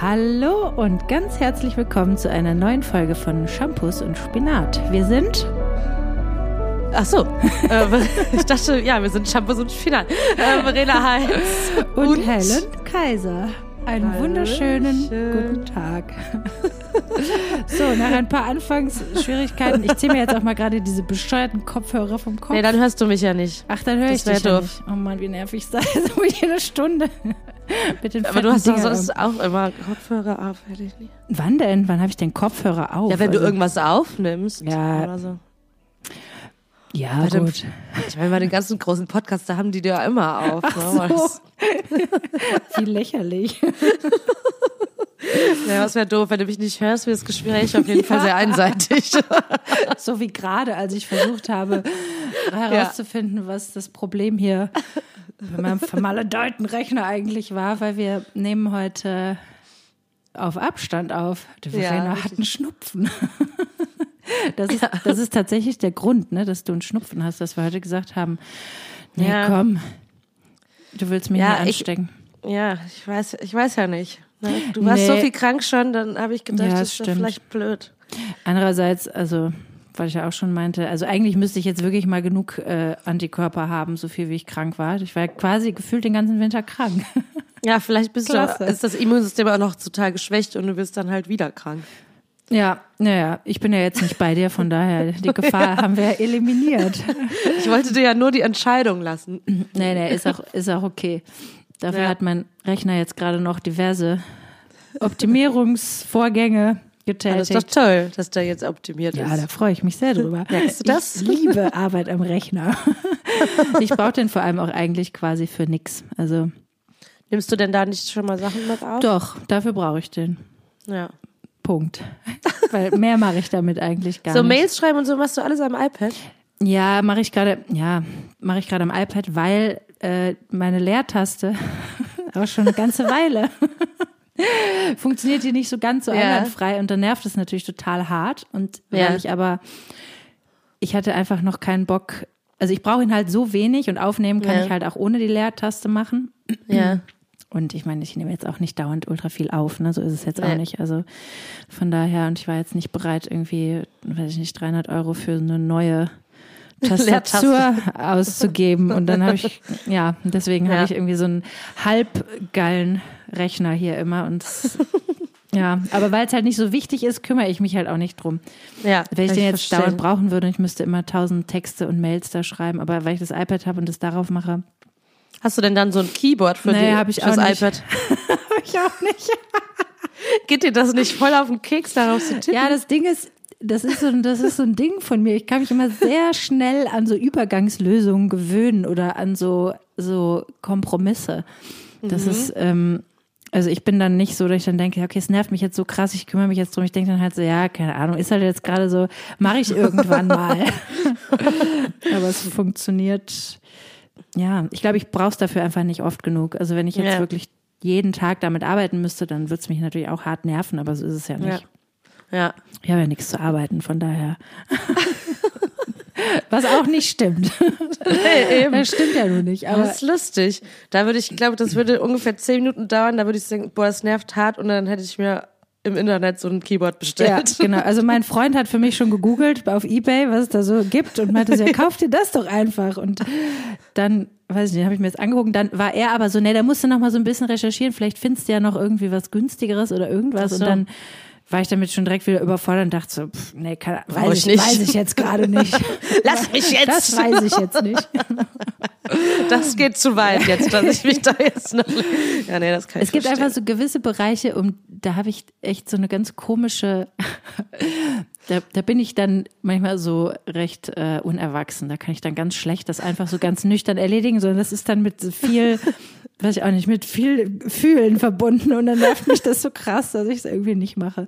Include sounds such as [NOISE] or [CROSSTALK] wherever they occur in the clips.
Hallo und ganz herzlich willkommen zu einer neuen Folge von Shampoos und Spinat. Wir sind. Ach so, [LAUGHS] äh, ich dachte, ja, wir sind Shampoos und Spinat. Äh, Verena Heinz und, und Helen Kaiser. Einen Hallo, wunderschönen schön. guten Tag. [LAUGHS] so, nach ein paar Anfangsschwierigkeiten. Ich ziehe mir jetzt auch mal gerade diese bescheuerten Kopfhörer vom Kopf. Nee, dann hörst du mich ja nicht. Ach, dann höre ich dich ja nicht. Oh Mann, wie nervig ist das? [LAUGHS] So jede Stunde. [LAUGHS] Aber du hast doch sonst auch immer Kopfhörer auf, hätte ich nie. Wann denn? Wann habe ich denn Kopfhörer auf? Ja, wenn also, du irgendwas aufnimmst. Ja. Oder so. Ja, Bei gut. ich meine, bei den ganzen großen Podcasts, da haben die dir ja immer auf. Ach ne? so. [LAUGHS] Wie lächerlich. [LAUGHS] Ja, was wäre doof, wenn du mich nicht hörst, wird das Gespräch auf jeden Fall sehr einseitig. [LAUGHS] So wie gerade, als ich versucht habe, herauszufinden, was das Problem hier bei meinem vermaledeuten Rechner eigentlich war, weil wir nehmen heute auf Abstand auf. Die Verena ja, hat einen Schnupfen. [LAUGHS] Das ist, das ist tatsächlich der Grund, ne, dass du einen Schnupfen hast, dass wir heute gesagt haben, nee, ja. komm, du willst mich ja, nicht anstecken. Ich, ja, ich weiß, ich weiß ja nicht. Ne? Du warst nee. so viel krank schon, dann habe ich gedacht, ja, das ist vielleicht blöd. Andererseits, also weil ich ja auch schon meinte, also eigentlich müsste ich jetzt wirklich mal genug äh, Antikörper haben, so viel wie ich krank war. Ich war quasi gefühlt den ganzen Winter krank. [LAUGHS] Ja, vielleicht bist du, ist das Immunsystem auch noch total geschwächt und du wirst dann halt wieder krank. Ja, naja, ich bin ja jetzt nicht bei dir, von daher, die Gefahr [LAUGHS] haben wir ja eliminiert. Ich wollte dir ja nur die Entscheidung lassen. Nee, nee, ist auch, ist auch okay. Dafür ja. hat mein Rechner jetzt gerade noch diverse Optimierungsvorgänge getätigt. das ist doch toll, dass der jetzt optimiert ist. Ja, da freue ich mich sehr drüber. Merkst du das? Ich liebe Arbeit am Rechner. [LAUGHS] Ich brauche den vor allem auch eigentlich quasi für nix. Also Nimmst du denn da nicht schon mal Sachen mit auf? Doch, dafür brauche ich den. Ja. Punkt. Weil mehr mache ich damit eigentlich gar so, nicht. So Mails schreiben und so machst du alles am iPad? Ja, mache ich gerade, ja, mache ich gerade am iPad, weil äh, meine Leertaste, [LAUGHS] aber schon eine ganze Weile, [LAUGHS] funktioniert die nicht so ganz so ja. einwandfrei und dann nervt es natürlich total hart. Und weil ja. ich aber, ich hatte einfach noch keinen Bock, also ich brauche ihn halt so wenig und aufnehmen kann ja. ich halt auch ohne die Leertaste machen. [CLEARS THROAT] Ja. Und ich meine, ich nehme jetzt auch nicht dauernd ultra viel auf, ne? So ist es jetzt auch nicht. Also von daher, und ich war jetzt nicht bereit, irgendwie, weiß ich nicht, 300 Euro für eine neue Tastatur [LAUGHS] auszugeben. Und dann habe ich, [LAUGHS] ja, deswegen ja. habe ich irgendwie so einen halbgeilen Rechner hier immer. Und ja, aber weil es halt nicht so wichtig ist, kümmere ich mich halt auch nicht drum. Ja, Wenn ich den jetzt verstehen. dauernd brauchen würde, ich müsste immer tausend Texte und Mails da schreiben, aber weil ich das iPad habe und das darauf mache, Hast du denn dann so ein Keyboard für nee, die, ich fürs auch nicht. iPad? [LAUGHS] hab ich auch nicht. Geht dir das nicht voll auf den Keks, darauf zu tippen? Ja, das Ding ist, das ist so, das ist so ein Ding von mir. Ich kann mich immer sehr schnell an so Übergangslösungen gewöhnen oder an so, so Kompromisse. Das mhm. ist, ähm, also ich bin dann nicht so, dass ich dann denke, okay, es nervt mich jetzt so krass, ich kümmere mich jetzt drum. Ich denke dann halt so, ja, keine Ahnung, ist halt jetzt gerade so, mache ich irgendwann mal. [LAUGHS] Aber es funktioniert ja, ich glaube, ich brauche es dafür einfach nicht oft genug. Also wenn ich jetzt ja. wirklich jeden Tag damit arbeiten müsste, dann würde es mich natürlich auch hart nerven, aber so ist es ja nicht. Ja. Ja. Ich habe ja nichts zu arbeiten, von daher. [LAUGHS] Was auch nicht stimmt. Nee, eben. Das stimmt ja nur nicht. Aber das ist lustig. Da würde ich, glaube, das würde ungefähr zehn Minuten dauern. Da würde ich sagen, boah, es nervt hart. Und dann hätte ich mir im Internet so ein Keyboard bestellt. Ja, genau. Also mein Freund hat für mich schon gegoogelt auf Ebay, was es da so gibt und meinte so, ja, kauf dir das doch einfach. Und dann, weiß ich nicht, habe ich mir jetzt angeguckt. Dann war er aber so, nee, da musst du noch mal so ein bisschen recherchieren. Vielleicht findest du ja noch irgendwie was günstigeres oder irgendwas. So. Und dann war ich damit schon direkt wieder überfordert und dachte so, pff, nee, kann, weiß, ich, nicht. weiß ich jetzt gerade nicht. [LAUGHS] Lass mich jetzt. Das weiß ich jetzt nicht. [LAUGHS] Das geht zu weit jetzt, dass ich mich da jetzt noch. [LAUGHS] Ja, nee, das kann ich Es gibt verstehen. einfach so gewisse Bereiche, um da habe ich echt so eine ganz komische. Da, da bin ich dann manchmal so recht äh, unerwachsen. Da kann ich dann ganz schlecht das einfach so ganz nüchtern erledigen, sondern das ist dann mit viel [LAUGHS] weiß ich auch nicht, mit viel Fühlen verbunden und dann nervt mich das so krass, dass ich es irgendwie nicht mache.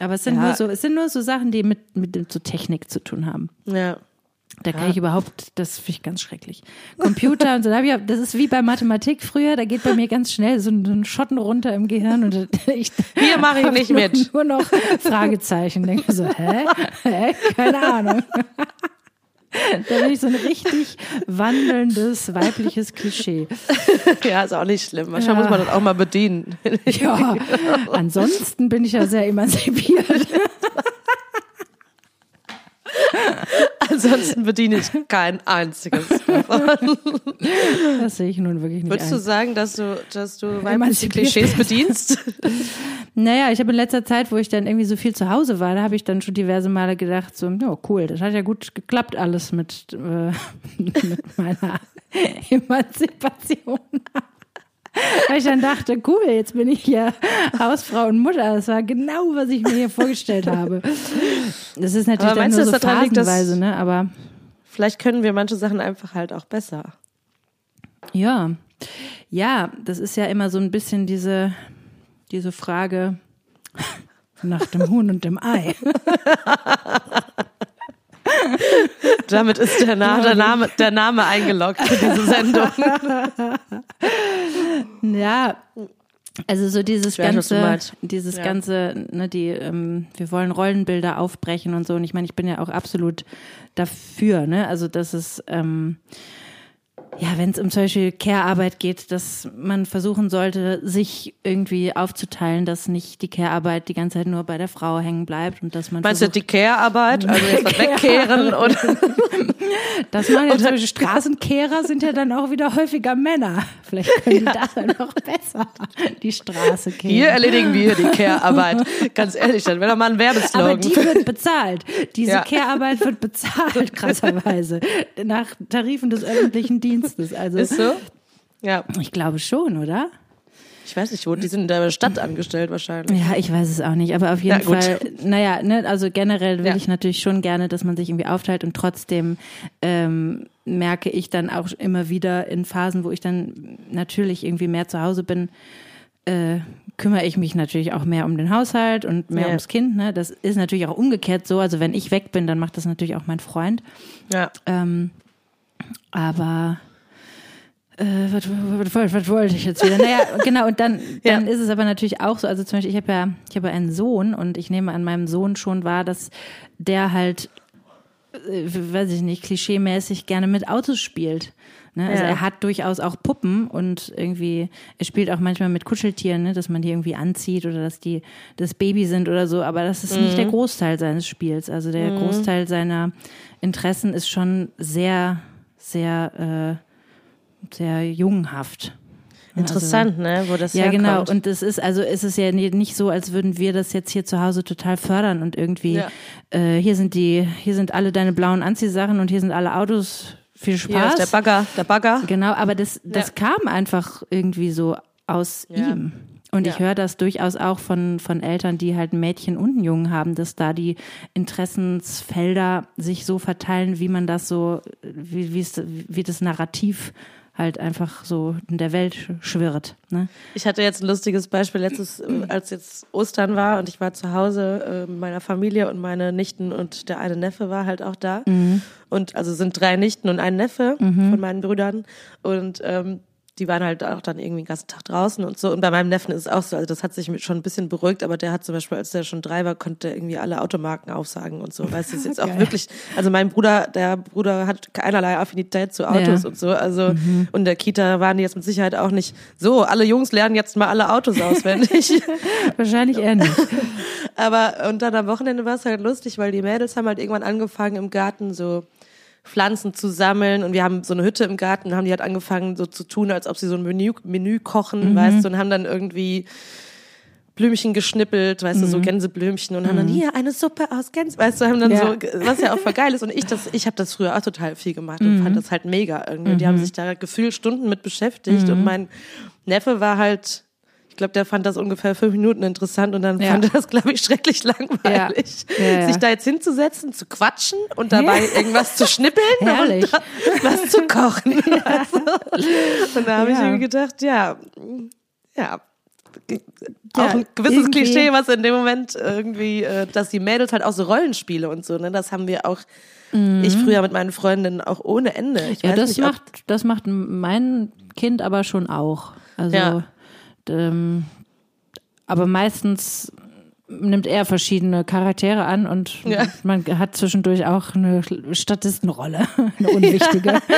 Aber es sind ja. nur so, es sind nur so Sachen, die mit, mit so Technik zu tun haben. Ja. Da kann ich überhaupt, das finde ich ganz schrecklich. Computer und so, das ist wie bei Mathematik früher, da geht bei mir ganz schnell so ein, Schotten runter im Gehirn und [LAUGHS] ich. Hier mache ich nicht mit. Nur noch Fragezeichen. Denke so, hä? hä? Keine Ahnung. Da bin ich so ein richtig wandelndes weibliches Klischee. Ja, ist auch nicht schlimm. Manchmal ja. muss man das auch mal bedienen. Ja, ansonsten bin ich ja sehr emanzipiert. [LAUGHS] Ansonsten bediene ich [LAUGHS] kein einziges davon. Das sehe ich nun wirklich nicht. Würdest ein. du sagen, dass du, dass du weibliche Klischees bedienst? [LAUGHS] Naja, ich habe in letzter Zeit, wo ich dann irgendwie so viel zu Hause war, da habe ich dann schon diverse Male gedacht, so, ja, cool, das hat ja gut geklappt alles mit, äh, [LAUGHS] mit meiner Emanzipation. Weil ich dann dachte, cool, jetzt bin ich hier Hausfrau und Mutter. Das war genau, was ich mir hier vorgestellt habe. Das ist natürlich dann nur so phasenweise, liegt, ne? Aber vielleicht können wir manche Sachen einfach halt auch besser. Ja, ja, das ist ja immer so ein bisschen diese diese Frage nach dem Huhn und dem Ei. [LAUGHS] Damit ist der, Na der, Name, der Name eingeloggt für diese Sendung. [LAUGHS] ja, also so dieses weiß, ganze, dieses ja. ganze, ne, die, ähm, wir wollen Rollenbilder aufbrechen und so. Und ich meine, ich bin ja auch absolut dafür, ne? Also das ist ähm, ja, wenn es um zum Beispiel Care-Arbeit geht, dass man versuchen sollte, sich irgendwie aufzuteilen, dass nicht die Care-Arbeit die ganze Zeit nur bei der Frau hängen bleibt und dass man Meinst du die Care-Arbeit? Also jetzt [LAUGHS] wegkehren oder? Das machen ja zum Beispiel Straßenkehrer sind ja dann auch wieder häufiger Männer. Vielleicht können ja. die das dann noch besser, die Straße kehren. Hier erledigen wir die Care-Arbeit. Ganz ehrlich, dann wäre doch mal ein Werbeslogan. Aber die wird bezahlt. Diese ja. Care-Arbeit wird bezahlt, [LAUGHS] krasserweise. Nach Tarifen des öffentlichen Dienstes ist das. Also, ist so? Ja. Ich glaube schon, oder? Ich weiß nicht, wo, die sind in der Stadt angestellt wahrscheinlich. Ja, ich weiß es auch nicht, aber auf jeden ja, Fall, naja, ne, also generell will ja. ich natürlich schon gerne, dass man sich irgendwie aufteilt und trotzdem ähm, merke ich dann auch immer wieder in Phasen, wo ich dann natürlich irgendwie mehr zu Hause bin, äh, kümmere ich mich natürlich auch mehr um den Haushalt und mehr ja. ums Kind. Ne? Das ist natürlich auch umgekehrt so. Also wenn ich weg bin, dann macht das natürlich auch mein Freund. Ja. Ähm, aber äh, was, was, was, wollte ich jetzt wieder? Naja, [LAUGHS] genau, und dann, dann ja. ist es aber natürlich auch so, also zum Beispiel, ich habe ja, ich habe einen Sohn und ich nehme an meinem Sohn schon wahr, dass der halt, äh, weiß ich nicht, klischeemäßig gerne mit Autos spielt. Ne? Also ja. er hat durchaus auch Puppen und irgendwie, er spielt auch manchmal mit Kuscheltieren, ne? dass man die irgendwie anzieht oder dass die das Baby sind oder so, aber das ist mhm. nicht der Großteil seines Spiels. Also der mhm. Großteil seiner Interessen ist schon sehr, sehr äh, sehr jungenhaft. Interessant, also, ne, wo das ja herkommt. genau. Und es ist also ist es ja nicht so, als würden wir das jetzt hier zu Hause total fördern und irgendwie ja. äh, hier sind die, hier sind alle deine blauen Anziehsachen und hier sind alle Autos. Viel Spaß. Der Bagger, der Bagger. Genau, aber das das ja. kam einfach irgendwie so aus ja. ihm. Und ich höre das durchaus auch von, von Eltern, die halt Mädchen und einen Jungen haben, dass da die Interessensfelder sich so verteilen, wie man das so, wie, wie, das Narrativ halt einfach so in der Welt schwirrt. Ne? Ich hatte jetzt ein lustiges Beispiel letztes, äh, als jetzt Ostern war und ich war zu Hause äh, mit meiner Familie und meine Nichten und der eine Neffe war halt auch da. Mhm. Und also sind drei Nichten und ein Neffe mhm. von meinen Brüdern. Und ähm, die waren halt auch dann irgendwie den ganzen Tag draußen und so. Und bei meinem Neffen ist es auch so, also das hat sich schon ein bisschen beruhigt, aber der hat zum Beispiel, als der schon drei war, konnte irgendwie alle Automarken aufsagen und so. [LAUGHS] Weißt du, ist jetzt auch wirklich, also mein Bruder, der Bruder hat keinerlei Affinität zu Autos ja. und so. Also, mhm. und der Kita waren die jetzt mit Sicherheit auch nicht so, alle Jungs lernen jetzt mal alle Autos auswendig. [LAUGHS] Wahrscheinlich eher nicht. [LAUGHS] aber, und dann am Wochenende war es halt lustig, weil die Mädels haben halt irgendwann angefangen im Garten so, Pflanzen zu sammeln und wir haben so eine Hütte im Garten, haben die halt angefangen so zu tun, als ob sie so ein Menü, Menü kochen, mhm. weißt du, und haben dann irgendwie Blümchen geschnippelt, weißt mhm. du, so mhm. Gänseblümchen und mhm. haben dann mhm. hier eine Suppe aus Gänse, weißt du, haben dann ja. so, was ja auch voll geil ist und ich das, ich habe das früher auch total viel gemacht und fand mhm. das halt mega irgendwie. Die haben sich da gefühlt Stunden mit beschäftigt und mein Neffe war halt glaube, der fand das ungefähr fünf Minuten interessant und dann ja. fand er das, glaube ich, schrecklich langweilig. Ja. Ja, Sich da jetzt hinzusetzen, zu quatschen und dabei irgendwas zu schnippeln Herrlich. und was zu kochen. [LAUGHS] Also, und da habe ich irgendwie gedacht, ja, ja, auch ein gewisses Klischee, was in dem Moment irgendwie, äh, dass die Mädels halt auch so Rollenspiele und so, ne, das haben wir auch mhm. ich früher mit meinen Freundinnen auch ohne Ende. Ich ja, das nicht, macht, das macht mein Kind aber schon auch. Also ja ähm, aber meistens nimmt er verschiedene Charaktere an und Ja. man hat zwischendurch auch eine Statistenrolle, eine unwichtige. [LAUGHS]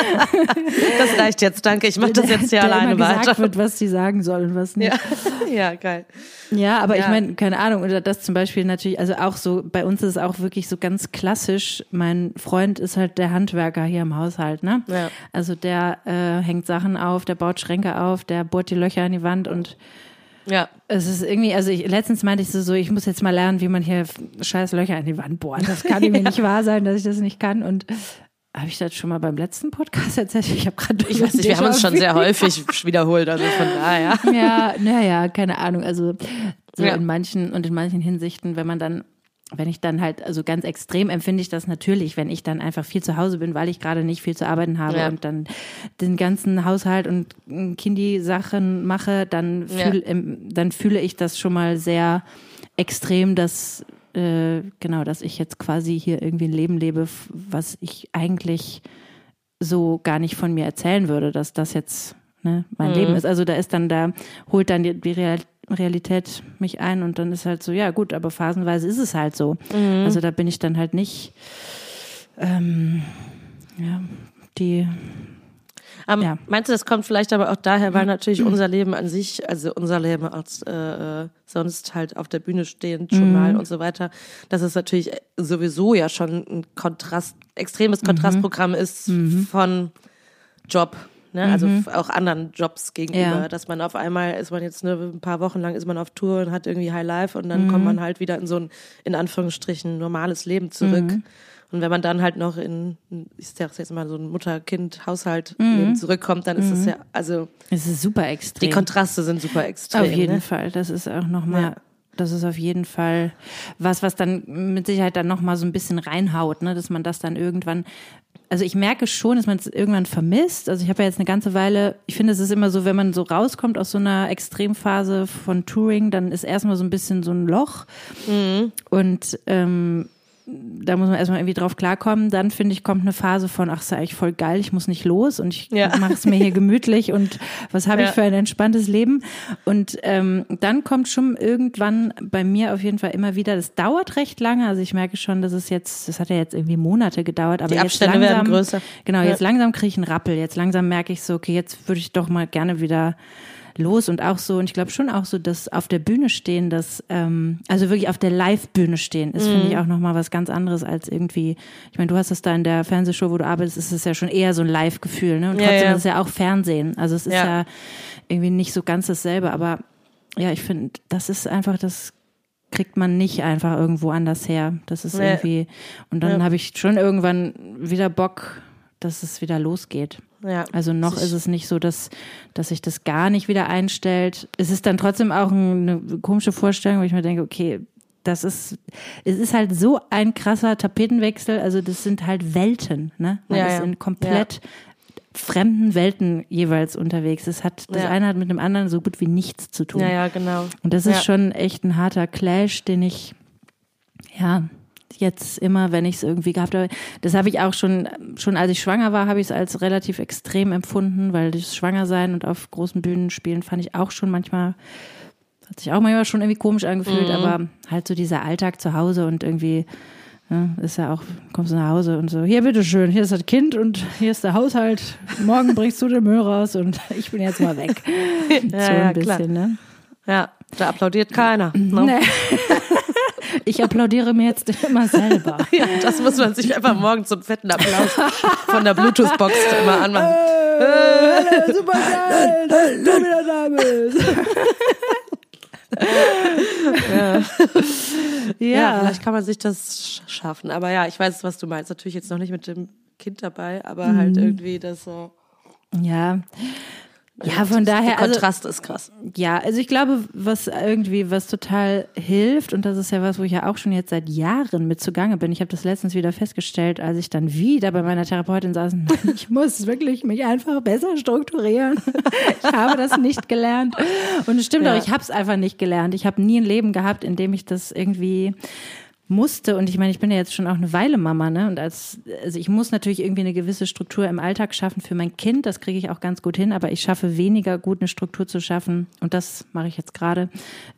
Das reicht jetzt, danke. Ich mache das jetzt hier der alleine immer gesagt weiter. wird, was die sagen sollen und was nicht. Ja, [LAUGHS] ja geil. Ja, aber ich meine, keine Ahnung, oder das zum Beispiel natürlich, also auch so, bei uns ist es auch wirklich so ganz klassisch. Mein Freund ist halt der Handwerker hier im Haushalt, ne? Ja. Also der äh, hängt Sachen auf, der baut Schränke auf, der bohrt die Löcher in die Wand und Ja. es ist irgendwie, also ich, letztens meinte ich so, so, ich muss jetzt mal lernen, wie man hier scheiß Löcher in die Wand bohrt. Das kann [LAUGHS] irgendwie nicht wahr sein, dass ich das nicht kann und habe ich das schon mal beim letzten Podcast erzählt? Ich habe gerade Ich weiß nicht, wir haben uns schon sehr häufig wiederholt, also von daher. ja, naja, keine Ahnung. Also so Ja. in manchen und in manchen Hinsichten, wenn man dann, wenn ich dann halt, also ganz extrem empfinde ich das natürlich, wenn ich dann einfach viel zu Hause bin, weil ich gerade nicht viel zu arbeiten habe Ja. und dann den ganzen Haushalt und Kindi-Sachen mache, dann, Ja. fühl, ähm, dann fühle ich das schon mal sehr extrem, dass äh, genau, dass ich jetzt quasi hier irgendwie ein Leben lebe, was ich eigentlich so gar nicht von mir erzählen würde, dass das jetzt ne, mein Leben ist. Also da ist dann, da holt dann die, die Realität mich ein und dann ist halt so, ja gut, aber phasenweise ist es halt so. Also da bin ich dann halt nicht ähm, ja, die Ähm, Ja. Meinst du, das kommt vielleicht aber auch daher, weil natürlich unser Leben an sich, also unser Leben als äh, äh, sonst halt auf der Bühne stehend schon mal und so weiter, dass es natürlich sowieso ja schon ein Kontrast, extremes Kontrastprogramm ist von Job. Ne? Also f- auch anderen Jobs gegenüber, Ja. dass man auf einmal ist man jetzt ne, ein paar Wochen lang ist man auf Tour und hat irgendwie High Life und dann kommt man halt wieder in so ein in Anführungsstrichen normales Leben zurück. Und wenn man dann halt noch in, ich sag jetzt mal so ein Mutter-Kind-Haushalt zurückkommt, dann ist es ja, also es ist super extrem. die Kontraste sind super extrem. Auf jeden ne? Fall. Das ist auch nochmal, Ja. das ist auf jeden Fall was, was dann mit Sicherheit dann nochmal so ein bisschen reinhaut, ne? dass man das dann irgendwann, also ich merke schon, dass man es irgendwann vermisst. Also ich habe ja jetzt eine ganze Weile, ich finde, es ist immer so, wenn man so rauskommt aus so einer Extremphase von Touring, dann ist erstmal so ein bisschen so ein Loch. Mhm. Und ähm, da muss man erstmal irgendwie drauf klarkommen. Dann finde ich, kommt eine Phase von, ach, ist ja eigentlich voll geil, ich muss nicht los und ich Ja. mache es mir hier [LAUGHS] gemütlich und was habe ich Ja. für ein entspanntes Leben. Und ähm, dann kommt schon irgendwann bei mir auf jeden Fall immer wieder, das dauert recht lange, also ich merke schon, dass es jetzt, das hat ja jetzt irgendwie Monate gedauert, aber Die jetzt Abstände langsam, werden größer. Genau, Ja. jetzt langsam kriege ich einen Rappel, jetzt langsam merke ich so, okay, jetzt würde ich doch mal gerne wieder los und auch so, und ich glaube schon auch so, dass auf der Bühne stehen, dass, ähm, also wirklich auf der Live-Bühne stehen, ist, Mhm. finde ich, auch nochmal was ganz anderes als irgendwie, ich meine, du hast es da in der Fernsehshow, wo du arbeitest, ist es ja schon eher so ein Live-Gefühl, ne? Und Ja, trotzdem ja. ist es ja auch Fernsehen. Also es ist Ja. ja, irgendwie nicht so ganz dasselbe, aber ja, ich finde, das ist einfach das kriegt man nicht einfach irgendwo anders her. Das ist Nee. irgendwie, und dann Ja. habe ich schon irgendwann wieder Bock, dass es wieder losgeht. Ja. Also noch ist es nicht so, dass, dass sich das gar nicht wieder einstellt. Es ist dann trotzdem auch eine komische Vorstellung, wo ich mir denke, okay, das ist, es ist halt so ein krasser Tapetenwechsel. Also das sind halt Welten, ne? Man Ja, ist ja. in komplett fremden Welten jeweils unterwegs. Es hat, das Ja. eine hat mit dem anderen so gut wie nichts zu tun. Ja, ja, genau. Und das ist Ja. schon echt ein harter Clash, den ich, ja, jetzt immer, wenn ich es irgendwie gehabt habe, das habe ich auch schon, schon als ich schwanger war, habe ich es als relativ extrem empfunden, weil das Schwangersein und auf großen Bühnen spielen fand ich auch schon manchmal, hat sich auch manchmal schon irgendwie komisch angefühlt, Mhm. aber halt so dieser Alltag zu Hause und irgendwie, ja, ist ja auch, kommst du nach Hause und so, hier bitteschön, hier ist das Kind und hier ist der Haushalt, morgen bringst du den Müll raus und [LAUGHS] ich bin jetzt mal weg. [LAUGHS] so Ja, ein ja, bisschen, klar. ne? Ja, da applaudiert keiner. Ne? [LAUGHS] Nee. Ich applaudiere mir jetzt immer selber. [LAUGHS] Ja, das muss man sich einfach morgen zum fetten Applaus von der Bluetooth-Box immer anmachen. Äh, super geil, dass du wieder da bist. [LAUGHS] Ja. Ja, vielleicht kann man sich das sch- schaffen. Aber ja, ich weiß, was du meinst. Natürlich jetzt noch nicht mit dem Kind dabei, aber Mhm. halt irgendwie das so. ja. Ja, von Der daher, also, Kontrast ist krass. ja, also ich glaube, was irgendwie, was total hilft, und das ist ja was, wo ich ja auch schon jetzt seit Jahren mit zugange bin. Ich habe das letztens wieder festgestellt, als ich dann wieder bei meiner Therapeutin saß. [LAUGHS] Ich muss wirklich mich einfach besser strukturieren. [LAUGHS] Ich habe das nicht gelernt. Und es stimmt Ja. auch, ich habe es einfach nicht gelernt. Ich habe nie ein Leben gehabt, in dem ich das irgendwie musste, und ich meine, ich bin ja jetzt schon auch eine Weile Mama, ne? Und als, also ich muss natürlich irgendwie eine gewisse Struktur im Alltag schaffen für mein Kind, das kriege ich auch ganz gut hin, aber ich schaffe weniger gut, eine Struktur zu schaffen, und das mache ich jetzt gerade,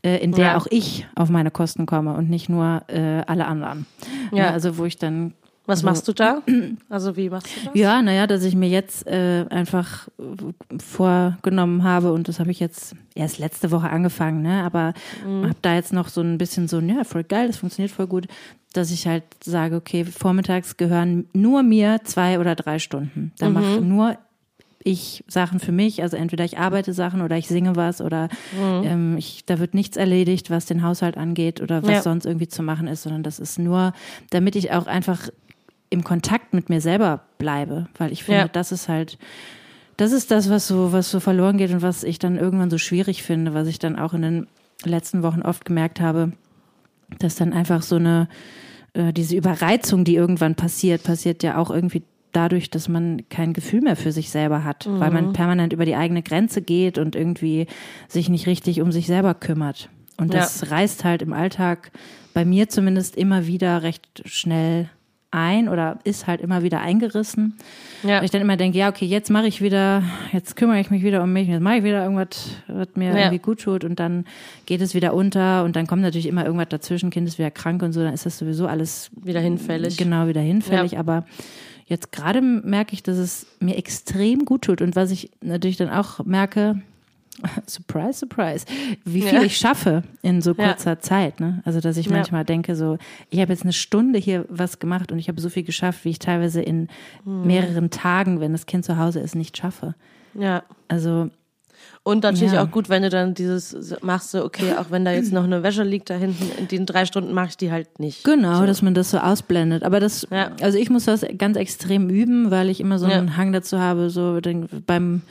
äh, in der Ja. auch ich auf meine Kosten komme und nicht nur äh, alle anderen. Ja. Also wo ich dann Was machst du da? Also wie machst du das? ja, naja, dass ich mir jetzt äh, einfach vorgenommen habe und das habe ich jetzt erst letzte Woche angefangen, ne? Aber Mhm. habe da jetzt noch so ein bisschen so, ja, voll geil, das funktioniert voll gut, dass ich halt sage, okay, vormittags gehören nur mir zwei oder drei Stunden. Da Mhm. mache nur ich Sachen für mich, also entweder ich arbeite Sachen oder ich singe was oder Mhm. ähm, ich, da wird nichts erledigt, was den Haushalt angeht oder was Ja. sonst irgendwie zu machen ist, sondern das ist nur, damit ich auch einfach im Kontakt mit mir selber bleibe, weil ich finde, Ja. das ist halt, das ist das, was so, was so verloren geht und was ich dann irgendwann so schwierig finde, was ich dann auch in den letzten Wochen oft gemerkt habe, dass dann einfach so eine, äh, diese Überreizung, die irgendwann passiert, passiert ja auch irgendwie dadurch, dass man kein Gefühl mehr für sich selber hat, weil man permanent über die eigene Grenze geht und irgendwie sich nicht richtig um sich selber kümmert. Und das reißt halt im Alltag bei mir zumindest immer wieder recht schnell ein oder ist halt immer wieder eingerissen. Ja. Weil ich dann immer denke, ja, okay, jetzt mache ich wieder, jetzt kümmere ich mich wieder um mich, jetzt mache ich wieder irgendwas, was mir Ja. irgendwie gut tut und dann geht es wieder unter und dann kommt natürlich immer irgendwas dazwischen, Kind ist wieder krank und so, dann ist das sowieso alles Wieder hinfällig. genau wieder hinfällig. Ja. Aber jetzt gerade merke ich, dass es mir extrem gut tut und was ich natürlich dann auch merke, [LAUGHS] surprise, surprise, wie viel Ja. ich schaffe in so Ja. kurzer Zeit. Ne? Also dass ich Ja. manchmal denke, so, ich habe jetzt eine Stunde hier was gemacht und ich habe so viel geschafft, wie ich teilweise in Hm. mehreren Tagen, wenn das Kind zu Hause ist, nicht schaffe. Ja. Also Und natürlich Ja. auch gut, wenn du dann dieses machst, so, okay, auch wenn da jetzt noch eine Wäsche liegt da hinten, in den drei Stunden mache ich die halt nicht. Genau, dass man das so ausblendet. Aber das, Ja. also ich muss das ganz extrem üben, weil ich immer so Ja. einen Hang dazu habe, so beim,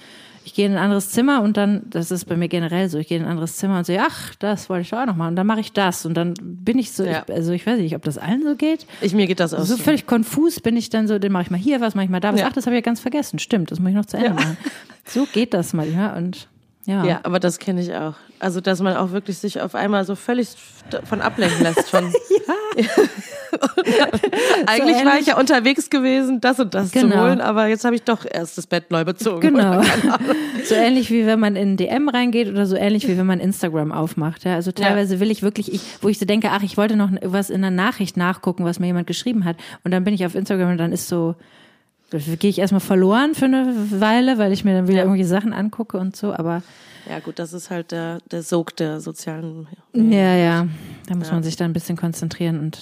ich gehe in ein anderes Zimmer und dann, das ist bei mir generell so, ich gehe in ein anderes Zimmer und sehe, ach, das wollte ich doch auch noch mal und dann mache ich das und dann bin ich so, Ja. ich, also ich weiß nicht, ob das allen so geht. Ich, mir geht das auch So so. völlig konfus bin ich dann so, dann mache ich mal hier was, mache ich mal da was. Ja. Ach, das habe ich ja ganz vergessen. Stimmt, das muss ich noch zu Ende Ja. machen. So geht das manchmal und ja. Ja, aber das kenne ich auch. Also, dass man auch wirklich sich auf einmal so völlig von ablenken lässt. Von, [LAUGHS] [LAUGHS] Eigentlich So war ich ja unterwegs gewesen, das und das zu Genau. holen, aber jetzt habe ich doch erst das Bett neu bezogen. Genau. [LAUGHS] So ähnlich wie wenn man in DM reingeht oder so ähnlich wie wenn man Instagram aufmacht. Ja, also teilweise will ich wirklich, ich, wo ich so denke, ach, ich wollte noch was in der Nachricht nachgucken, was mir jemand geschrieben hat. Und dann bin ich auf Instagram und dann ist so, gehe ich erstmal verloren für eine Weile, weil ich mir dann wieder Ja. irgendwelche Sachen angucke und so. Aber Ja, gut, das ist halt der, der Sog der sozialen. ja, ja, da muss man sich dann ein bisschen konzentrieren und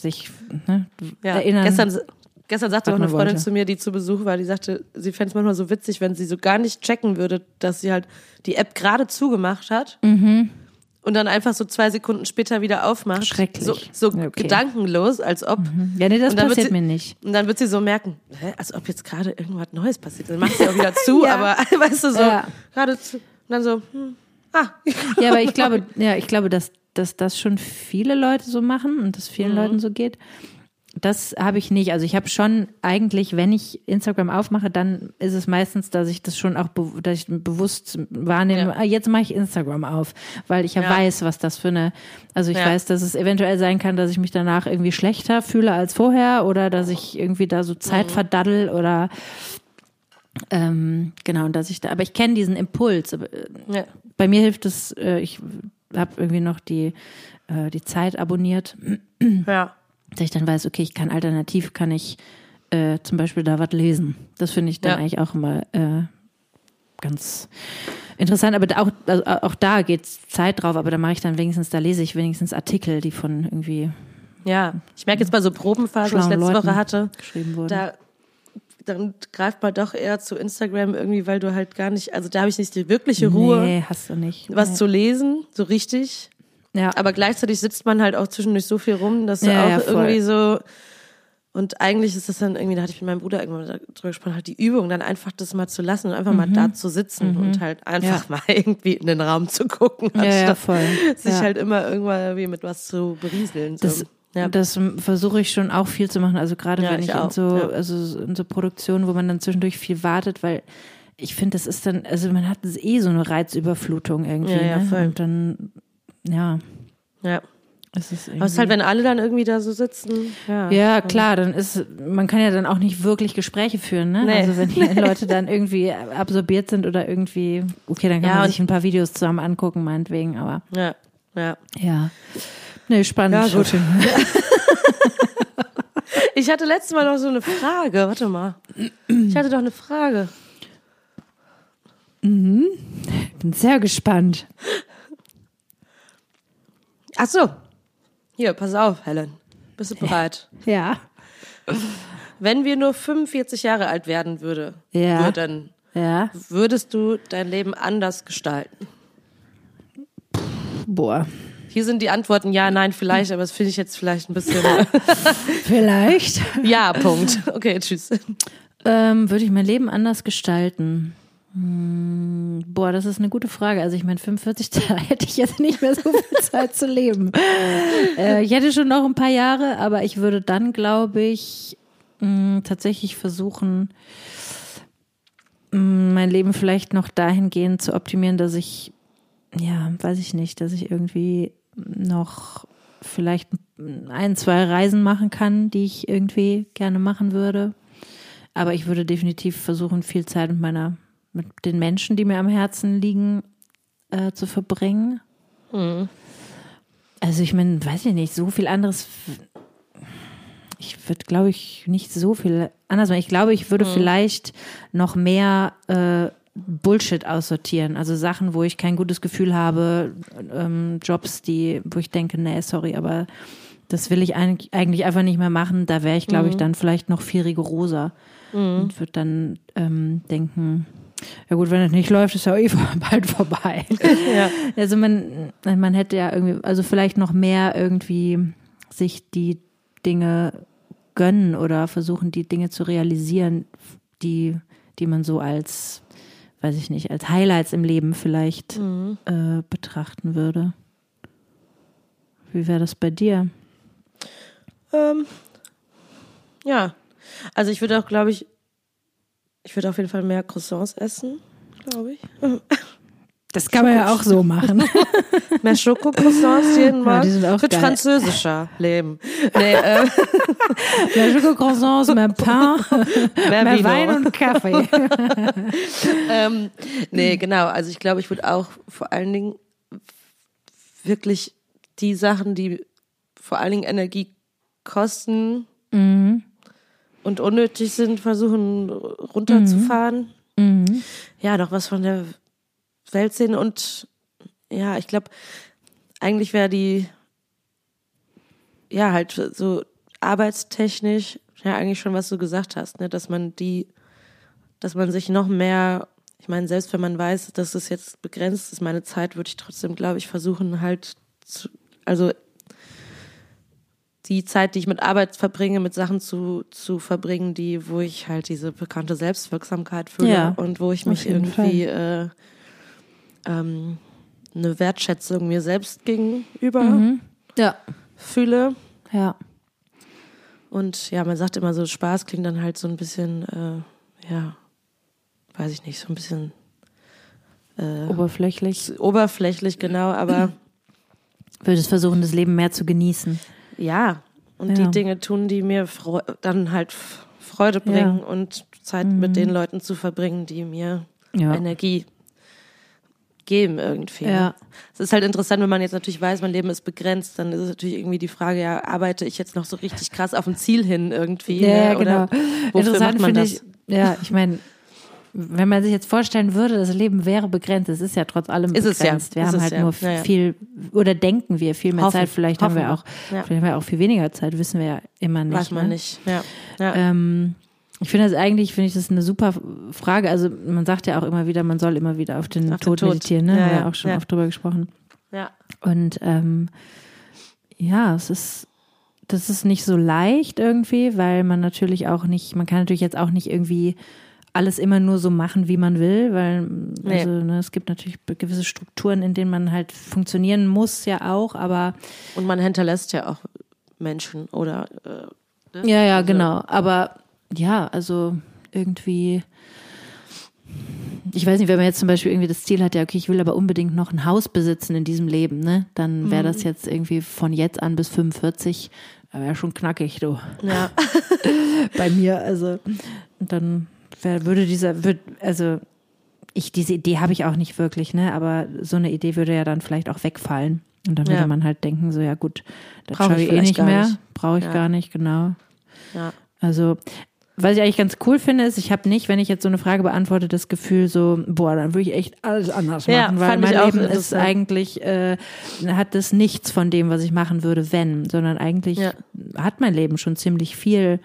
sich ne, Ja, erinnern. gestern, gestern sagte auch eine Freundin wollte. zu mir, die zu Besuch war, die sagte, sie fände es manchmal so witzig, wenn sie so gar nicht checken würde, dass sie halt die App gerade zugemacht hat und dann einfach so zwei Sekunden später wieder aufmacht. Mhm. Schrecklich. So, so okay. gedankenlos, als ob. ja, nee, das passiert sie- mir nicht. Und dann wird sie so merken, hä, als ob jetzt gerade irgendwas Neues passiert. Dann macht sie auch wieder [LAUGHS] zu, Ja. aber [LAUGHS] weißt du, so Ja. gerade zu. Und dann so, hm, ah. Ja, aber ich glaube, ja, ich glaube, dass, dass das schon viele Leute so machen und das vielen Leuten so geht. Das habe ich nicht. Also ich habe schon eigentlich, wenn ich Instagram aufmache, dann ist es meistens, dass ich das schon auch, dass ich bewusst wahrnehme, Ja. ah, jetzt mache ich Instagram auf, weil ich ja, Ja. weiß, was das für eine, also ich Ja. weiß, dass es eventuell sein kann, dass ich mich danach irgendwie schlechter fühle als vorher oder dass ich irgendwie da so Zeit verdaddel oder ähm, genau, und dass ich da, aber ich kenne diesen Impuls. äh, bei mir hilft es, äh, ich habe irgendwie noch die, äh, die Zeit abonniert, ja. Dass ich dann weiß, okay, ich kann alternativ, kann ich äh, zum Beispiel da was lesen. Das finde ich dann Ja. eigentlich auch immer äh, ganz interessant. Aber auch, also auch da geht Zeit drauf, aber da mache ich dann wenigstens, da lese ich wenigstens Artikel, die von irgendwie Ja, ich merke jetzt bei so Probenphasen, was ich letzte Leuten Woche hatte, geschrieben wurden. da dann greift man doch eher zu Instagram irgendwie, weil du halt gar nicht, also da habe ich nicht die wirkliche Ruhe, Nee, hast du nicht. was nee. zu lesen, so richtig. Ja. Aber gleichzeitig sitzt man halt auch zwischendurch so viel rum, dass du Ja, auch ja, irgendwie so und eigentlich ist das dann irgendwie, da hatte ich mit meinem Bruder irgendwann drüber gesprochen, halt die Übung, dann einfach das mal zu lassen und einfach Mhm. mal da zu sitzen und halt einfach mal [LAUGHS] irgendwie in den Raum zu gucken, ja, ja, anstatt sich ja. halt immer irgendwann irgendwie mit was zu berieseln. So. Das, ja. das versuche ich schon auch viel zu machen. Also gerade Ja, wenn ich ich, in so, ja. also in so Produktionen, wo man dann zwischendurch viel wartet, weil ich finde, das ist dann, also man hat eh so eine Reizüberflutung irgendwie. Ja, ja, ne? voll. Und dann, ja, ja. Es ist Aber es ist halt, wenn alle dann irgendwie da so sitzen. Ja, Ja, klar, dann ist, man kann ja dann auch nicht wirklich Gespräche führen, ne? Nee. Also wenn die [LAUGHS] Leute dann irgendwie absorbiert sind oder irgendwie, okay, dann kann Ja, man sich ein paar Videos zusammen angucken, meinetwegen, aber Ja, ja. ja. Nee, spannend. Ja, gut. [LAUGHS] Ich hatte letztes Mal noch so eine Frage. Warte mal. Ich hatte doch eine Frage. Bin sehr gespannt. Ach so. Hier, pass auf, Helen. Bist du bereit? Ja. Wenn wir nur 45 Jahre alt werden würde, Ja. würden, Ja. würdest du dein Leben anders gestalten? Boah. Hier sind die Antworten ja, nein, vielleicht, aber das finde ich jetzt vielleicht ein bisschen. [LAUGHS] [LAUGHS] Vielleicht. ja, Punkt. Okay, tschüss. Ähm, würde ich mein Leben anders gestalten? Hm, boah, das ist eine gute Frage. Also ich meine, 45, [LAUGHS] da hätte ich jetzt nicht mehr so viel Zeit zu leben. [LAUGHS] Äh, ich hätte schon noch ein paar Jahre, aber ich würde dann, glaube ich, mh, tatsächlich versuchen, mh, mein Leben vielleicht noch dahingehend zu optimieren, dass ich, ja, weiß ich nicht, dass ich irgendwie noch vielleicht ein, zwei Reisen machen kann, die ich irgendwie gerne machen würde. Aber ich würde definitiv versuchen, viel Zeit mit meiner, mit den Menschen, die mir am Herzen liegen, äh, zu verbringen. Also ich meine, weiß ich nicht, so viel anderes. Ich würde, glaube ich, nicht so viel anders machen. Ich glaube, ich würde vielleicht noch mehr äh, Bullshit aussortieren. Also Sachen, wo ich kein gutes Gefühl habe, ähm, Jobs, die, wo ich denke, nee, sorry, aber das will ich eigentlich einfach nicht mehr machen. Da wäre ich, glaube ich, dann vielleicht noch viel rigoroser und würde dann ähm, denken, ja gut, wenn es nicht läuft, ist ja eh [LAUGHS] bald vorbei. Ja. Also man, man hätte ja irgendwie, also vielleicht noch mehr irgendwie sich die Dinge gönnen oder versuchen, die Dinge zu realisieren, die, die man so als, weiß ich nicht, als Highlights im Leben vielleicht äh, betrachten würde. Wie wäre das bei dir? Ähm, ja. Also ich würde auch, glaube ich, ich würde auf jeden Fall mehr Croissants essen, glaube ich. [LAUGHS] Das kann man ja auch so machen. [LAUGHS] Mehr Schokocroissants jeden Morgen. die sind auch würde geil. französischer leben. Nee, äh, [LAUGHS] mehr Schokocroissants, mehr Pain, mehr, mehr. Wein und Kaffee. ähm, nee, genau. Also ich glaube, ich würde auch vor allen Dingen wirklich die Sachen, die vor allen Dingen Energie kosten und unnötig sind, versuchen runterzufahren. Ja, noch was von der Welt sehen und ja, ich glaube, eigentlich wäre die ja halt so arbeitstechnisch ja eigentlich schon was du gesagt hast, ne, dass man die dass man sich noch mehr, ich meine, selbst wenn man weiß, dass es jetzt begrenzt ist, meine Zeit, würde ich trotzdem, glaube ich, versuchen halt, zu, also die Zeit, die ich mit Arbeit verbringe, mit Sachen zu, zu verbringen, die, wo ich halt diese bekannte Selbstwirksamkeit fühle Ja, und wo ich mich irgendwie äh, ähm, eine Wertschätzung mir selbst gegenüber Ja. fühle. Ja. Und ja, man sagt immer so, Spaß klingt dann halt so ein bisschen, äh, ja, weiß ich nicht, so ein bisschen äh, Oberflächlich. oberflächlich, genau, aber [CLEARS THROAT] Würdest versuchen, das Leben mehr zu genießen. Ja. Und Ja. die Dinge tun, die mir Freu dann halt Freude bringen und Zeit mit den Leuten zu verbringen, die mir Ja. Energie geben irgendwie. Ja. Ne? Es ist halt interessant, wenn man jetzt natürlich weiß, mein Leben ist begrenzt, dann ist es natürlich irgendwie die Frage, ja, arbeite ich jetzt noch so richtig krass auf ein Ziel hin irgendwie? Ja, ne? genau. Oder wofür macht man das? ich, ja, ich meine, wenn man sich jetzt vorstellen würde, das Leben wäre begrenzt, es ist ja trotz allem Ist es ja. begrenzt. Wir Ist haben halt ja. nur Ja, ja. viel, oder denken wir viel mehr Hoffen. Zeit, vielleicht haben wir auch. Ja. vielleicht haben wir auch viel weniger Zeit, wissen wir ja immer nicht. Weiß man ne? nicht. Ja. ja. Ähm, ich finde das eigentlich, finde ich das eine super Frage. Also man sagt ja auch immer wieder, man soll immer wieder auf den Auf den Tod Tod. meditieren, ne? Ja, Haben wir ja, auch schon ja. oft drüber gesprochen. ja. Und ähm, ja, es ist, das ist nicht so leicht irgendwie, weil man natürlich auch nicht, man kann natürlich jetzt auch nicht irgendwie alles immer nur so machen, wie man will, weil Nee. also, ne, es gibt natürlich gewisse Strukturen, in denen man halt funktionieren muss, ja auch, aber Und man hinterlässt ja auch Menschen oder äh, ne? ja, ja, Also- genau. Aber ja, also irgendwie, ich weiß nicht, wenn man jetzt zum Beispiel irgendwie das Ziel hat, ja, okay, ich will aber unbedingt noch ein Haus besitzen in diesem Leben, ne? Dann wäre das jetzt irgendwie von jetzt an bis 45, wäre schon knackig, du. Ja. [LAUGHS] Bei mir, also, und dann wär, würde dieser, würd, also, ich, diese Idee habe ich auch nicht wirklich, ne? Aber so eine Idee würde ja dann vielleicht auch wegfallen. Und dann würde Ja. man halt denken, so, ja gut, das Brauch schaue ich eh nicht mehr, brauche ich Ja. gar nicht, genau. ja. Also, was ich eigentlich ganz cool finde, ist, ich habe nicht, wenn ich jetzt so eine Frage beantworte, das Gefühl so, boah, dann würde ich echt alles anders Ja, machen, weil fand ich mein Leben ist eigentlich, äh, hat das nichts von dem, was ich machen würde, wenn, sondern eigentlich Ja. hat mein Leben schon ziemlich viel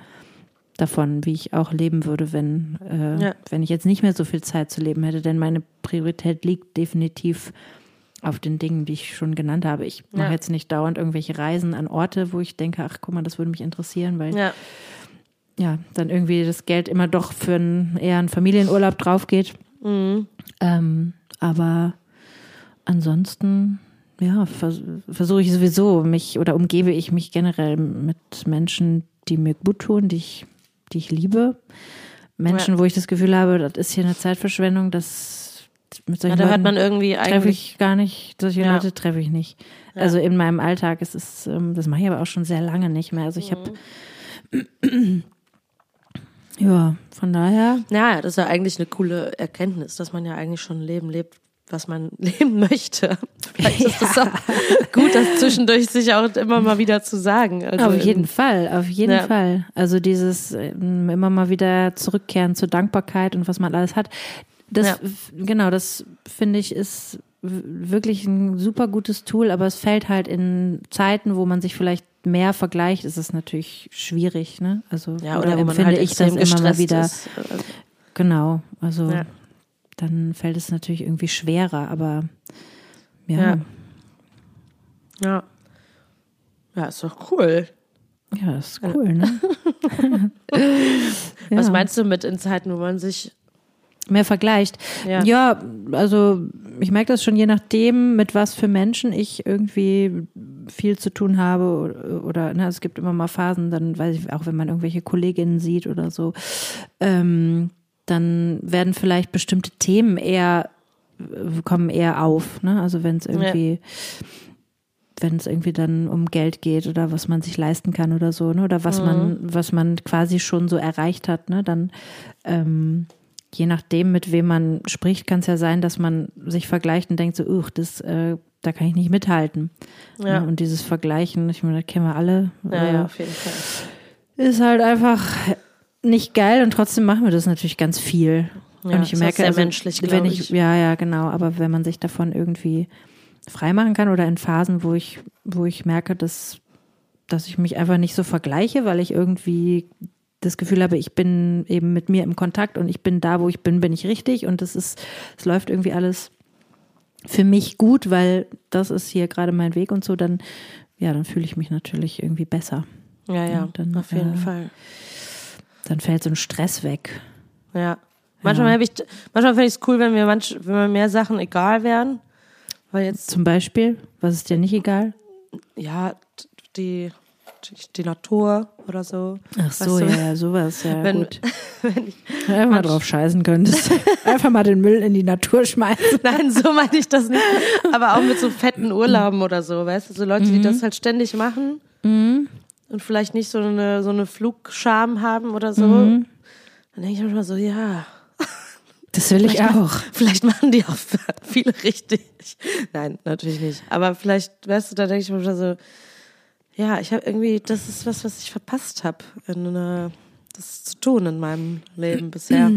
davon, wie ich auch leben würde, wenn, äh, Ja. wenn ich jetzt nicht mehr so viel Zeit zu leben hätte, denn meine Priorität liegt definitiv auf den Dingen, die ich schon genannt habe. Ich mache Ja. jetzt nicht dauernd irgendwelche Reisen an Orte, wo ich denke, ach guck mal, das würde mich interessieren, weil ja. ja, dann irgendwie das Geld immer doch für einen, eher einen Familienurlaub drauf geht. Mhm. Ähm, aber ansonsten, ja, vers versuche ich sowieso mich oder umgebe ich mich generell mit Menschen, die mir gut tun, die ich, die ich liebe. Menschen, wo ich das Gefühl habe, das ist hier eine Zeitverschwendung, das mit ja solchen da hört Leuten man irgendwie treffe ich gar nicht, solche Ja. Leute treffe ich nicht. Also in meinem Alltag ist es, ähm, das mache ich aber auch schon sehr lange nicht mehr. Also ich habe [CLEARS THROAT] ja, von daher, Ja, das ist ja eigentlich eine coole Erkenntnis, dass man ja eigentlich schon ein Leben lebt, was man [LAUGHS] leben möchte. Vielleicht ist es auch gut, das zwischendurch sich auch immer mal wieder zu sagen. Also auf jeden Fall, auf jeden Ja. Fall. Also dieses ähm, immer mal wieder zurückkehren zur Dankbarkeit und was man alles hat. Das, Ja. genau, das finde ich ist wirklich ein super gutes Tool, aber es fällt halt in Zeiten, wo man sich vielleicht mehr vergleicht, ist es natürlich schwierig, ne? Also ja, oder, man empfinde halt ich das immer mal wieder. ist. Also, Genau, also Ja. Dann fällt es natürlich irgendwie schwerer, aber ja, Ja. Ja. Ja, ist doch cool. ja, ist cool, ne? [LAUGHS] Was Ja. meinst du mit in Zeiten, wo man sich Mehr vergleicht. Ja. Ja. also ich merke das schon je nachdem, mit was für Menschen ich irgendwie viel zu tun habe oder, oder ne, es gibt immer mal Phasen, dann weiß ich auch, wenn man irgendwelche Kolleginnen sieht oder so, ähm, dann werden vielleicht bestimmte Themen eher kommen eher auf, ne? Also wenn es irgendwie wenn es irgendwie dann um Geld geht oder was man sich leisten kann oder so, ne? Oder was man, was man quasi schon so erreicht hat, ne? Dann ähm, je nachdem, mit wem man spricht, kann es ja sein, dass man sich vergleicht und denkt so, uch, das, äh, da kann ich nicht mithalten. Ja. Ne? Und dieses Vergleichen, ich meine, das kennen wir alle, Ja, äh, ja, auf jeden Fall. ist halt einfach nicht geil und trotzdem machen wir das natürlich ganz viel. Ja, und ich merke, sehr also, menschlich, wenn ich, ich. ja, ja, genau, aber wenn man sich davon irgendwie freimachen kann oder in Phasen, wo ich, wo ich merke, dass, dass ich mich einfach nicht so vergleiche, weil ich irgendwie das Gefühl habe, ich bin eben mit mir im Kontakt und ich bin da, wo ich bin, bin ich richtig und es ist, es läuft irgendwie alles für mich gut, weil das ist hier gerade mein Weg und so, dann, ja, dann fühle ich mich natürlich irgendwie besser. Ja, ja, dann, auf jeden äh, Fall. Dann fällt so ein Stress weg. Ja. Manchmal habe ich, manchmal finde ich es cool, wenn mir manch, wenn mir mehr Sachen egal wären. Weil jetzt, Zum Beispiel, was ist dir nicht egal? ja, die, die, Natur oder so. Ach so, Weißt du, ja, ja, sowas, ja, wenn- gut. [LAUGHS] wenn ich, Einfach mal drauf scheißen könntest. [LAUGHS] Einfach mal den Müll in die Natur schmeißen. nein, so meine ich das nicht. Aber auch mit so fetten Urlauben oder so, weißt du, so Leute, die das halt ständig machen und vielleicht nicht so eine, so eine Flugscham haben oder so. Dann denke ich manchmal so, ja, [LAUGHS] Das will ich auch. Vielleicht machen die auch [LAUGHS] viele richtig. Nein, natürlich nicht. Aber vielleicht, weißt du, da denke ich mir schon so, ja, ich habe irgendwie, das ist was, was ich verpasst habe, das zu tun in meinem Leben [CLEARS THROAT] bisher.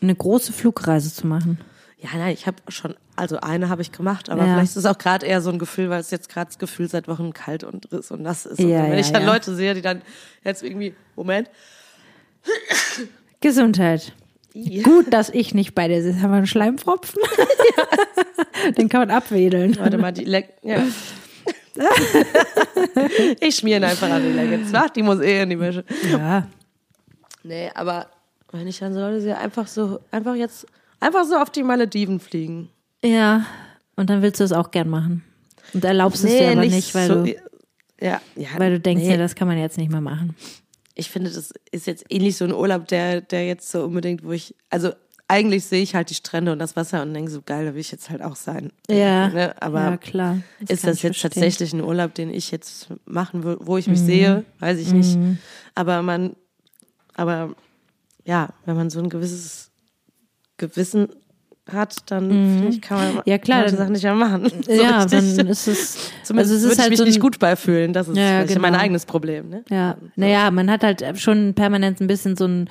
Eine große Flugreise zu machen. Ja, nein, ich habe schon, also eine habe ich gemacht, aber Ja. vielleicht ist es auch gerade eher so ein Gefühl, weil es jetzt gerade das Gefühl seit Wochen kalt und riss und nass ist. Und Ja, wenn ja, ich dann. Leute sehe, die dann jetzt irgendwie, Moment, Gesundheit. Gut, dass ich nicht bei dir sitze. Haben wir einen Schleimpfropfen? [LAUGHS] [LAUGHS] Den kann man abwedeln. warte mal, die Leck, ja. [LAUGHS] ich schmier ihn einfach an die Leggings. Ach, die muss eh in die Wäsche. Ja. Nee, aber wenn ich dann so Leute sehe, einfach so, einfach jetzt, einfach so auf die Malediven fliegen. Ja. Und dann willst du es auch gern machen. Und erlaubst es dir aber nicht, weil, so, du, ja, ja, weil du denkst, nee, ja, das kann man jetzt nicht mehr machen. ich finde, das ist jetzt ähnlich so ein Urlaub, der, der jetzt so unbedingt, wo ich, also eigentlich sehe ich halt die Strände und das Wasser und denke so, geil, da will ich jetzt halt auch sein. Ja, Ne? Aber ja klar. ist kann das jetzt verstehen. tatsächlich ein Urlaub, den ich jetzt machen will, wo ich Mhm. mich sehe, weiß ich nicht. Aber man, aber ja, wenn man so ein gewisses Gewissen hat, dann finde ich, kann man Mhm. Ja, klar, manche Sachen nicht mehr machen. [LAUGHS] So ja, richtig. dann ist es. Zumindest also es ist ich halt mich so ein, nicht gut beifühlen. Das ist Ja, genau. mein eigenes Problem. Ne? Ja, naja, man hat halt schon permanent ein bisschen so ein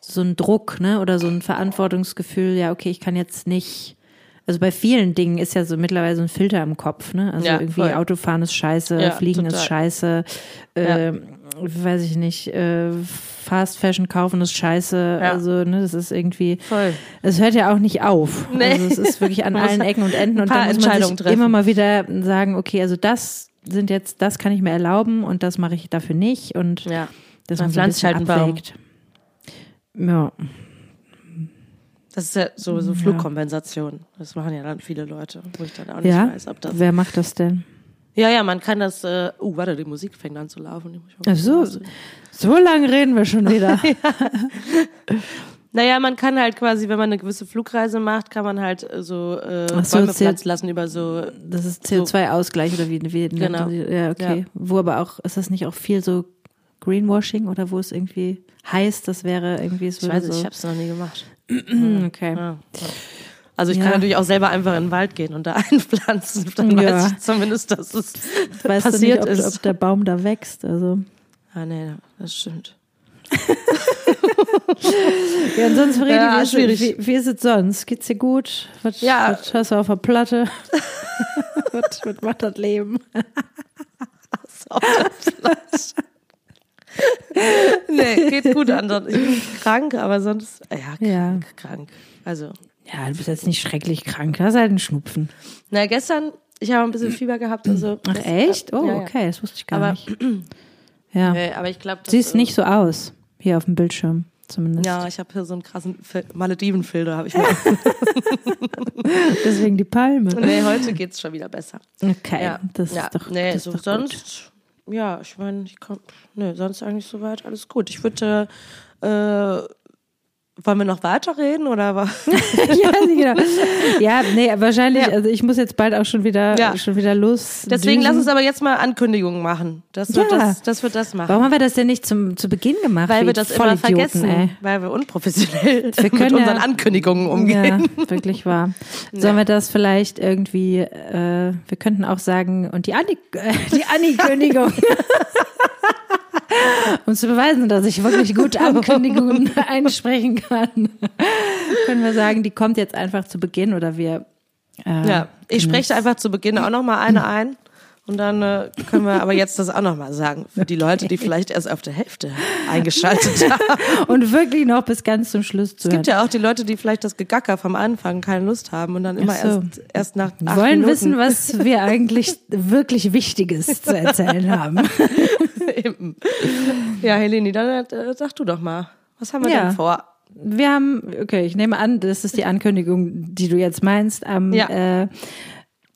so ein Druck, ne, oder so ein Verantwortungsgefühl. Ja, okay, ich kann jetzt nicht. Also bei vielen Dingen ist ja so mittlerweile so ein Filter im Kopf, ne? Also Ja, irgendwie voll. Autofahren ist scheiße, Ja, Fliegen ist total. scheiße, äh, weiß ich nicht, äh, Fast Fashion kaufen ist scheiße. Ja. Also, ne, das ist irgendwie. Voll. Es hört ja auch nicht auf. Nee. Also es ist wirklich an [LAUGHS] allen Ecken und Enden und da muss man sich treffen. immer mal wieder sagen, okay, also das sind jetzt, das kann ich mir erlauben und das mache ich dafür nicht und Ja. dass Man man so ein pflanzt halt Baum. abwägt. Ja, Das ist ja so, so Flugkompensation. Das machen ja dann viele Leute, wo ich dann auch nicht ja. weiß, ob das. Wer macht das denn? Ja, ja, man kann das. Äh, uh, warte, die Musik fängt an zu laufen. Ach so, so lange reden wir schon wieder. [LAUGHS] Naja, man kann halt quasi, wenn man eine gewisse Flugreise macht, kann man halt äh, so äh, Ach so, Bäume pflanzen lassen über so. Das ist CO2-Ausgleich oder wie, wie nennt Genau. Ja, okay. Ja. Wo aber auch, ist das nicht auch viel so Greenwashing oder wo es irgendwie heißt, das wäre irgendwie, es Ich weiß so. ich habe es noch nie gemacht. [CLEARS THROAT] Okay. Ja. Also ich Ja. kann natürlich auch selber einfach in den Wald gehen und da [LAUGHS] einpflanzen. Dann Ja. weiß ich zumindest, dass es Weißt du passiert nicht, ob, ist. ob der Baum da wächst. Also. Ah, nee, das stimmt. [LAUGHS] Ja, und sonst, Fredi, Ja, wie, ist, schwierig. wie, wie ist es sonst? Geht's dir gut? Was, Ja. was hast du auf der Platte? [LAUGHS] was, was macht das Leben? Nee, geht gut an. Ich bin krank, aber sonst, ja, krank, Ja. krank. Also, Ja, du bist jetzt nicht schrecklich krank. Du hast halt einen Schnupfen. na, gestern, ich habe ein bisschen Fieber gehabt. Also, Ach, das- echt? Oh, ja, ja. okay, das wusste ich gar Aber- nicht. [CLEARS THROAT] Ja. Nee, aber ich glaube, Siehst nicht so aus. Hier auf dem Bildschirm zumindest. Ja, ich habe hier so einen krassen Fil Maledivenfilter, habe ich mir. [LAUGHS] Deswegen die Palme. nee, heute geht's schon wieder besser. Okay, Ja, das ja. ist doch, nee, das so ist doch gut. sonst, ja, ich meine, ich komm, nee, sonst eigentlich soweit alles gut. Ich würde, äh, wollen wir noch weiterreden oder war? [LAUGHS] ja, genau. ja, nee, wahrscheinlich, Ja. also ich muss jetzt bald auch schon wieder, Ja. schon wieder los. Deswegen lass uns aber jetzt mal Ankündigungen machen. Das wird, Ja. das, das, wird das machen. Warum haben wir das denn nicht zum, zu Beginn gemacht? Weil wir das immer vergessen, Ey. weil wir unprofessionell Wir [LAUGHS] mit können unseren Ankündigungen umgehen. Ja, wirklich wahr. [LAUGHS] Sollen wir das vielleicht irgendwie, äh, wir könnten auch sagen, und die, Anni äh, die Ankündigung. Um zu beweisen, dass ich wirklich gut [LAUGHS] Ankündigungen [LAUGHS] einsprechen kann, können wir sagen, die kommt jetzt einfach zu Beginn oder wir. Äh, Ja, ich spreche einfach zu Beginn auch noch mal eine [CLEARS THROAT] ein. Und dann äh, können wir aber jetzt das auch noch mal sagen. Für die Leute, die vielleicht erst auf der Hälfte eingeschaltet [LAUGHS] haben. Und wirklich noch bis ganz zum Schluss zu Es gibt ja auch die Leute, die vielleicht das Gegacker vom Anfang keine Lust haben und dann immer so. erst, erst nach acht wollen Minuten wissen, was wir eigentlich wirklich Wichtiges zu erzählen haben. [LAUGHS] Eben. Ja, Heleni, dann äh, sag du doch mal. Was haben wir Ja. denn vor? Wir haben, okay, ich nehme an, das ist die Ankündigung, die du jetzt meinst. Am, Ja. äh,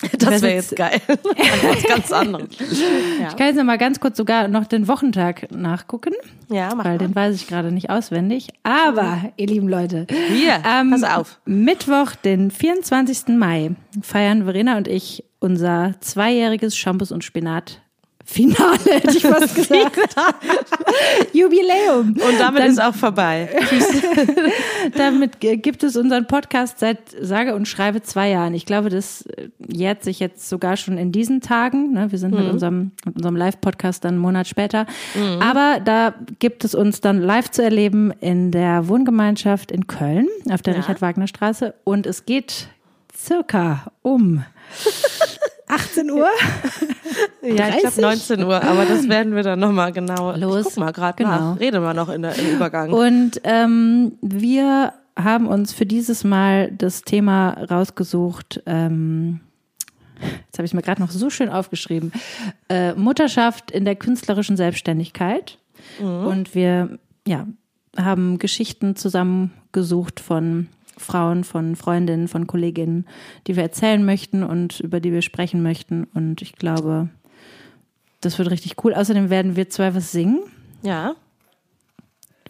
[LAUGHS] Das wäre jetzt- geil. [LAUGHS] Was ganz [LAUGHS] anderes. ich kann jetzt noch mal ganz kurz sogar noch den Wochentag nachgucken, Ja, mach weil mal. den weiß ich gerade nicht auswendig. Aber, ihr lieben Leute, Hier, am pass auf. Mittwoch, den 24. Mai, feiern Verena und ich unser zweijähriges Shampoos und Spinat Finale, hätte ich fast [LAUGHS] gesagt. Jubiläum. Und damit Dann- ist auch vorbei. [LAUGHS] Damit g- gibt es unseren Podcast seit sage und schreibe zwei Jahren. Ich glaube, das äh, jährt sich jetzt sogar schon in diesen Tagen. Ne? Wir sind mit unserem, mit unserem Live-Podcast dann einen Monat später. Aber da gibt es uns dann live zu erleben in der Wohngemeinschaft in Köln auf der Ja. Richard-Wagner-Straße. Und es geht circa um [LAUGHS] 18 Uhr. Ja, ich 30? glaube 19 Uhr, aber das werden wir dann nochmal genau. Los. Ich guck mal gerade Genau. nach. Rede mal noch in der, im Übergang. Und ähm, wir haben uns für dieses Mal das Thema rausgesucht. Ähm, jetzt habe ich mir gerade noch so schön aufgeschrieben. Äh, Mutterschaft in der künstlerischen Selbstständigkeit. Und wir ja, haben Geschichten zusammengesucht von Frauen, von Freundinnen, von Kolleginnen, die wir erzählen möchten und über die wir sprechen möchten. Und ich glaube, das wird richtig cool. Außerdem werden wir zwei was singen. ja.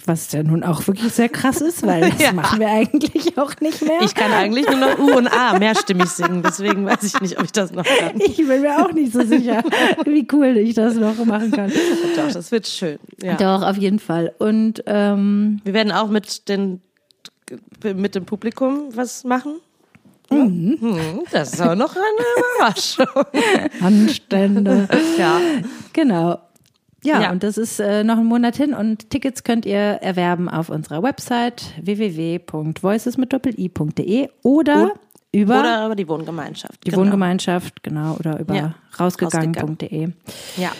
Was ja nun auch wirklich sehr krass ist, weil das [LAUGHS] Ja. machen wir eigentlich auch nicht mehr. Ich kann eigentlich nur noch U und A mehrstimmig singen, deswegen weiß ich nicht, ob ich das noch kann. [LAUGHS] Ich bin mir auch nicht so sicher, wie cool ich das noch machen kann. Doch, das wird schön. Ja. Doch, auf jeden Fall. Und ähm, Wir werden auch mit, den, mit dem Publikum was machen. Mhm. Das ist auch noch eine [LAUGHS] Überraschung. Handstände. Ja. Genau. Ja, Ja. und das ist äh, noch ein Monat hin und Tickets könnt ihr erwerben auf unserer Website www.voices mit doppel-i.de oder Und- über Oder über die Wohngemeinschaft. die genau. Wohngemeinschaft, genau, oder über Ja, rausgegangen.de. Ja.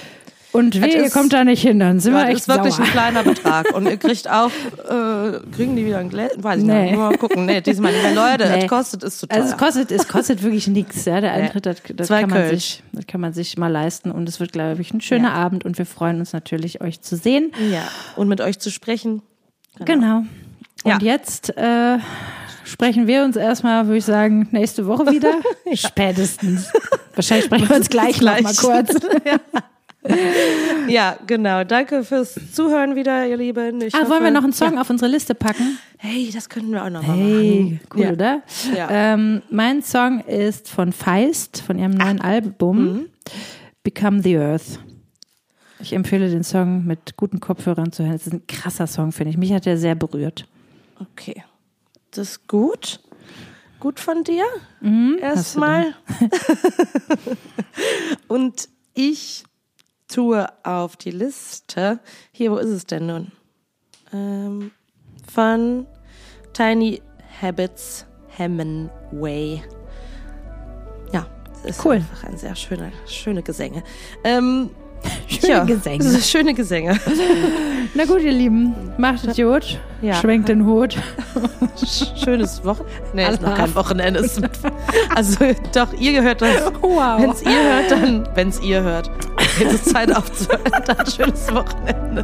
Und Das weh, ihr kommt da nicht hin, dann sind wir Das echt ist wirklich sauer. ein kleiner [LAUGHS] Betrag. Und ihr kriegt auch, äh, kriegen die wieder ein Gläschen? Weiß ich Nee. nicht. Mal gucken. Nee, diesmal nicht. Leute, Nee. es kostet, ist zu teuer. Also es kostet, es kostet wirklich nichts, ja. Der Eintritt, das, das, Zwei kann man Kölsch. sich, das kann man sich mal leisten und es wird, glaube ich, ein schöner Ja. Abend und wir freuen uns natürlich, euch zu sehen. ja. Und mit euch zu sprechen. Genau. Ja. Und jetzt äh, sprechen wir uns erstmal, würde ich sagen, nächste Woche wieder. [LAUGHS] Spätestens. Wahrscheinlich sprechen wir uns gleich, [LAUGHS] Gleich. noch mal kurz. Ja, [LAUGHS] genau. Danke fürs Zuhören wieder, ihr Lieben. Ich Ah, hoffe, wollen wir noch einen Song auf unsere Liste packen? Hey, das könnten wir auch noch mal Hey, machen. cool, ja. oder? Ja. Ähm, mein Song ist von Feist, von ihrem neuen Album Mhm. Become the Earth. Ich empfehle den Song mit guten Kopfhörern zu hören. Es ist ein krasser Song, finde ich. Mich hat er sehr berührt. Okay. Das ist gut. Gut von dir. Mhm, Erstmal. [LAUGHS] Und ich tue auf die Liste. Hier, wo ist es denn nun? Ähm, von Tiny Habits Hemingway. Ja, das ist Cool. einfach ein sehr schöner, schöne Gesänge. Ähm, Schöne ja, Gesänge. Schöne Gesänge. [LAUGHS] Na gut, ihr Lieben, macht es gut. Ja. Schwenkt den Hut. [LAUGHS] Schönes Wochenende. Nee, ist noch kein Wochenende. [LAUGHS] Also doch, ihr gehört das. Wow. Wenn es ihr hört, dann, wenn es ihr hört, jetzt ist Zeit aufzuhören. Dann schönes Wochenende.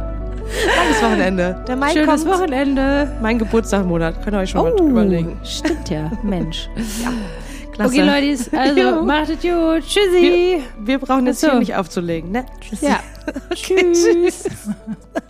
Langes Wochenende. Der Mai Schönes kommt. Wochenende. Mein Geburtstagmonat. Könnt ihr euch schon mal Oh, überlegen. Stimmt ja, Mensch. Klasse. Okay, Leute, also [LAUGHS] Jo. macht es gut. Tschüssi. Wir, wir brauchen jetzt so. hier nicht aufzulegen, ne? [LAUGHS] Tschüss. Ja. Tschüss. [LAUGHS]